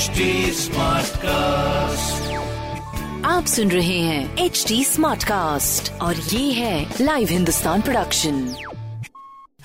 HD cast आप सुन रहे हैं एच डी स्मार्ट कास्ट और ये है live Hindustan production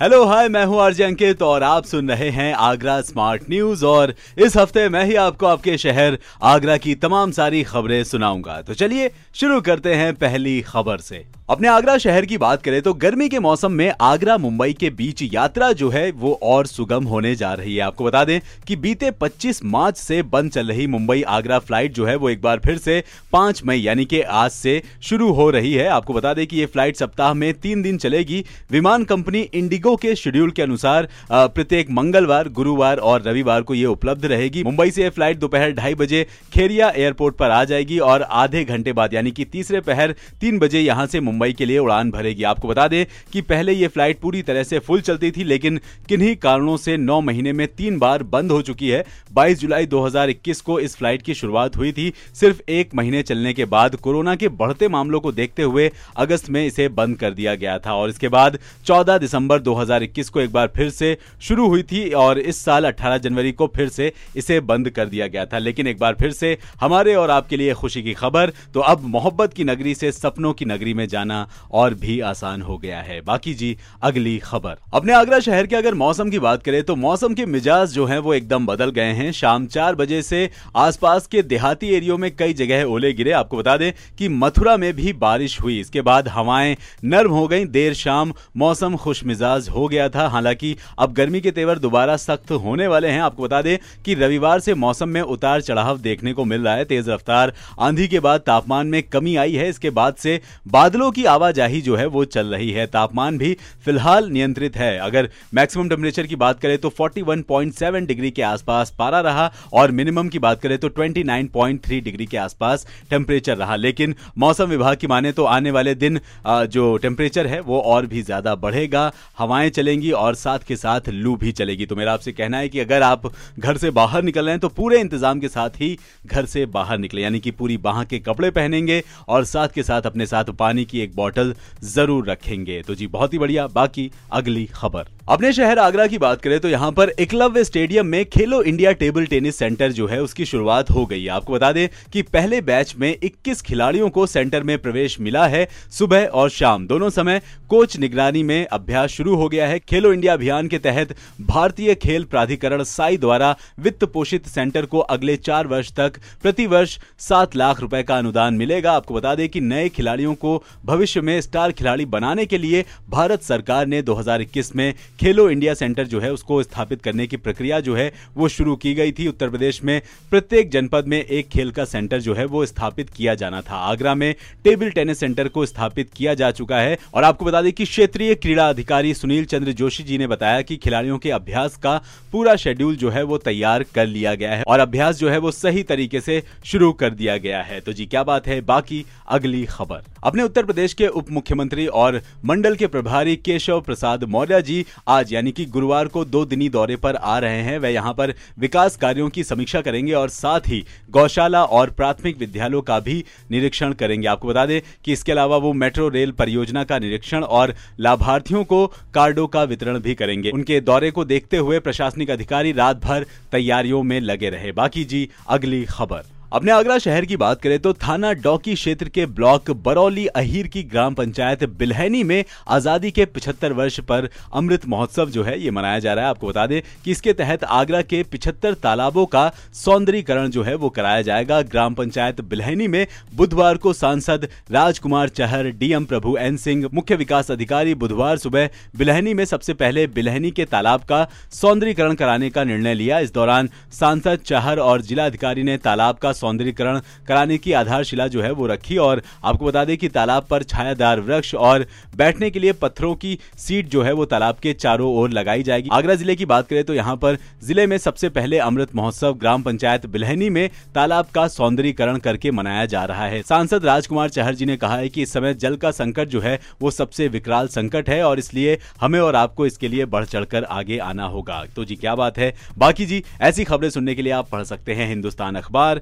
hello hi मैं हूँ आरजे अंकित और आप सुन रहे हैं आगरा स्मार्ट न्यूज़ और इस हफ़्ते मैं ही आपको आपके शहर आगरा की तमाम सारी खबरें सुनाऊँगा। तो चलिए शुरू करते हैं पहली खबर से। अपने आगरा शहर की बात करें तो गर्मी के मौसम में आगरा मुंबई के बीच यात्रा जो है वो और सुगम होने जा रही है। आपको बता दें कि बीते 25 मार्च से बंद चल रही मुंबई आगरा फ़्लाइट जो है वो एक बार फिर से 5 मई यानी कि आज से शुरू हो रही है। आपको बता दें कि ये फ़्लाइट सप्ताह में तीन दिन चलेगी। विमान कंपनी इंडिगो के शेड्यूल के अनुसार प्रत्येक मंगलवार, गुरुवार और रविवार को ये उपलब्ध रहेगी। मुंबई से यह फ़्लाइट दोपहर ढाई बजे खेरिया एयरपोर्ट पर आ जाएगी और आधे घंटे बाद यानी कि तीसरे पहर तीन बजे यहाँ से मुंबई के लिए उड़ान भरेगी। आपको बता दें कि पहले ये फ़्लाइट पूरी तरह से फुल चलती थी, लेकिन किन्हीं कारणों से नौ महीने में तीन बार बंद हो चुकी है। 22 जुलाई 2021 को इस फ़्लाइट की शुरुआत हुई थी। सिर्फ़ एक महीने चलने के बाद कोरोना के बढ़ते मामलों को देखते हुए अगस्त में इसे बंद कर दिया गया था और इसके बाद 14 दिसंबर 2021 को एक बार फिर से शुरू हुई थी और इस साल 18 जनवरी को फिर से इसे बंद कर दिया गया था। लेकिन एक बार फिर से हमारे और आपके लिए खुशी की खबर तो अब मोहब्बत की नगरी से सपनों की नगरी में जाना और भी आसान हो गया है। बाकी जी, अगली खबर। अपने आगरा शहर के अगर मौसम की बात करें तो मौसम के मिजाज जो है वो एकदम बदल गए हैं। शाम चार बजे से आसपास के देहाती एरियो में कई जगह ओले गिरे। आपको बता दें कि मथुरा में भी बारिश हुई। इसके बाद हवाएँ नर्म हो गई। देर शाम मौसम खुश मिजाज हो गया था। हालाँकि अब गर्मी के तेवर दोबारा सख्त होने वाले हैं। आपको बता दें कि रविवार से मौसम में उतार चढ़ाव देखने को मिल रहा है। तेज रफ्तार आंधी के बाद तापमान में कमी आई है। इसके बाद से बादलों की आवाजाही जो है वो चल रही है, तापमान भी फ़िलहाल नियंत्रित है। अगर मैक्सिमम टेम्परेचर की बात करें तो 41.7 डिग्री के आसपास पारा रहा और मिनिमम की बात करें तो 29.3 डिग्री के आसपास टेम्परेचर रहा। लेकिन मौसम विभाग की माने तो आने वाले दिन जो टेम्परेचर है वो और भी ज़्यादा बढ़ेगा। हवाएँ चलेंगी और साथ के साथ लू भी चलेगी। तो मेरा आपसे कहना है कि अगर आप घर से बाहर निकल रहे हैं तो पूरे इंतज़ाम के साथ ही घर से बाहर निकले, यानी कि पूरी बाह के कपड़े पहनेंगे और साथ के साथ अपने साथ पानी की एक बॉटल ज़रूर रखेंगे। तो जी बहुत ही बढ़िया। बाकी अगली खबर। अपने शहर आगरा की बात करें तो यहाँ पर एकलव्य स्टेडियम में खेलो इंडिया टेबल टेनिस सेंटर जो है उसकी शुरुआत हो गई है। आपको बता दें कि पहले बैच में 21 खिलाड़ियों को सेंटर में प्रवेश मिला है सुबह और शाम। दोनों समय कोच निगरानी में अभ्यास शुरू हो गया है। खेलो इंडिया अभियान के तहत भारतीय खेल प्राधिकरण साई द्वारा वित्त पोषित सेंटर को अगले चार वर्ष तक प्रति वर्ष सात लाख रुपए का अनुदान मिलेगा। आपको बता दें कि नए खिलाड़ियों को भविष्य में स्टार खिलाड़ी बनाने के लिए भारत सरकार ने 2021 में खेलो इंडिया सेंटर जो है, उसको स्थापित करने की प्रक्रिया जो है, वो शुरू की गई थी। उत्तर प्रदेश में प्रत्येक जनपद में एक खेल का सेंटर जो है, वो स्थापित किया जाना था। आगरा में टेबल टेनिस सेंटर को स्थापित किया जा चुका है। और आपको बता दें कि क्षेत्रीय क्रीड़ा अधिकारी सुनील चंद्र जोशी जी ने बताया कि खिलाड़ियों के अभ्यास का पूरा शेड्यूल जो है, वो तैयार कर लिया गया है और अभ्यास जो है, वो सही तरीके से शुरू कर दिया गया है। तो जी, क्या बात है? बाकी अगली खबर। अपने उत्तर प्रदेश के उप मुख्यमंत्री और मंडल के प्रभारी केशव प्रसाद मौर्य जी आज यानी कि गुरुवार को दो दिनी दौरे पर आ रहे हैं। वह यहाँ पर विकास कार्यों की समीक्षा करेंगे और साथ ही गौशाला और प्राथमिक विद्यालयों का भी निरीक्षण करेंगे। आपको बता दें कि इसके अलावा वो मेट्रो रेल परियोजना का निरीक्षण और लाभार्थियों को कार्डो का वितरण भी करेंगे। उनके दौरे को देखते हुए प्रशासनिक अधिकारी रात भर तैयारियों में लगे रहे। बाकी जी, अगली खबर। अपने आगरा शहर की बात करें तो थाना डॉकी क्षेत्र के ब्लॉक बरौली अहीर की ग्राम पंचायत बिलहनी में आज़ादी के 75 वर्ष पर अमृत महोत्सव जो है, ये मनाया जा रहा है। आपको बता दें कि इसके तहत आगरा के 75 तालाबों का सौंदर्यीकरण जो है, वो कराया जाएगा। ग्राम पंचायत बिलहनी में बुधवार को सांसद राजकुमार चहर, डीएम प्रभु एन सिंह, मुख्य विकास अधिकारी बुधवार सुबह बिलहनी में सबसे पहले बिलहनी के तालाब का सौंदर्यीकरण कराने का निर्णय लिया। इस दौरान सांसद चहर और जिलाधिकारी ने तालाब का सौंदर्यकरण कराने की आधारशिला जो है वो रखी और आपको बता दें कि तालाब पर छायादार वृक्ष और बैठने के लिए पत्थरों की सीट जो है वो तालाब के चारों ओर लगाई जाएगी। आगरा ज़िले की बात करें तो यहाँ पर ज़िले में सबसे पहले अमृत महोत्सव ग्राम पंचायत बिलहनी में तालाब का सौंदर्यकरण करके मनाया जा रहा है। सांसद राजकुमार चहर जी ने कहा है कि इस समय जल का संकट जो है वो सबसे विकराल संकट है और इसलिए हमें और आपको इसके लिए बढ़ चढ़कर आगे आना होगा। तो जी, क्या बात है? बाकी जी, ऐसी खबरें सुनने के लिए आप पढ़ सकते हैं हिंदुस्तान अखबार